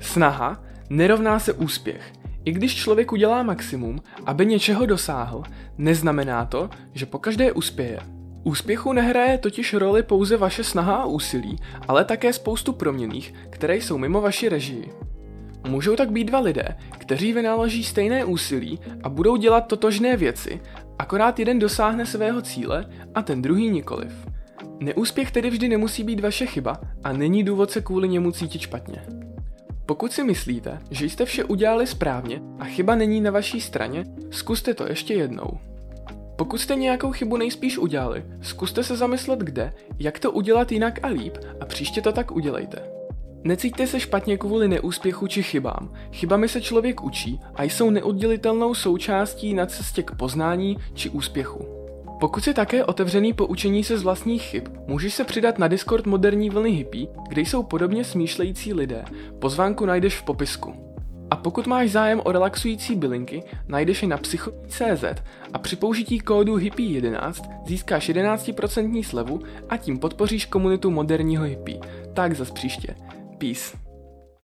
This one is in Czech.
Snaha nerovná se úspěch. I když člověk udělá maximum, aby něčeho dosáhl, neznamená to, že po každé uspěje. Úspěchu nehraje totiž roli pouze vaše snaha a úsilí, ale také spoustu proměných, které jsou mimo vaši režii. Můžou tak být dva lidé, kteří vynaloží stejné úsilí a budou dělat totožné věci, akorát jeden dosáhne svého cíle a ten druhý nikoliv. Neúspěch tedy vždy nemusí být vaše chyba a není důvod se kvůli němu cítit špatně. Pokud si myslíte, že jste vše udělali správně a chyba není na vaší straně, zkuste to ještě jednou. Pokud jste nějakou chybu nejspíš udělali, zkuste se zamyslet kde, jak to udělat jinak a líp a příště to tak udělejte. Necíťte se špatně kvůli neúspěchu či chybám. Chybami se člověk učí a jsou neoddělitelnou součástí na cestě k poznání či úspěchu. Pokud jsi také otevřený po učení se z vlastních chyb, můžeš se přidat na Discord moderní vlny hippie, kde jsou podobně smýšlející lidé. Pozvánku najdeš v popisku. A pokud máš zájem o relaxující bylinky, najdeš je na psycho.cz a při použití kódu hippie11 získáš 11% slevu a tím podpoříš komunitu moderního hippie. Tak zas příště. Peace.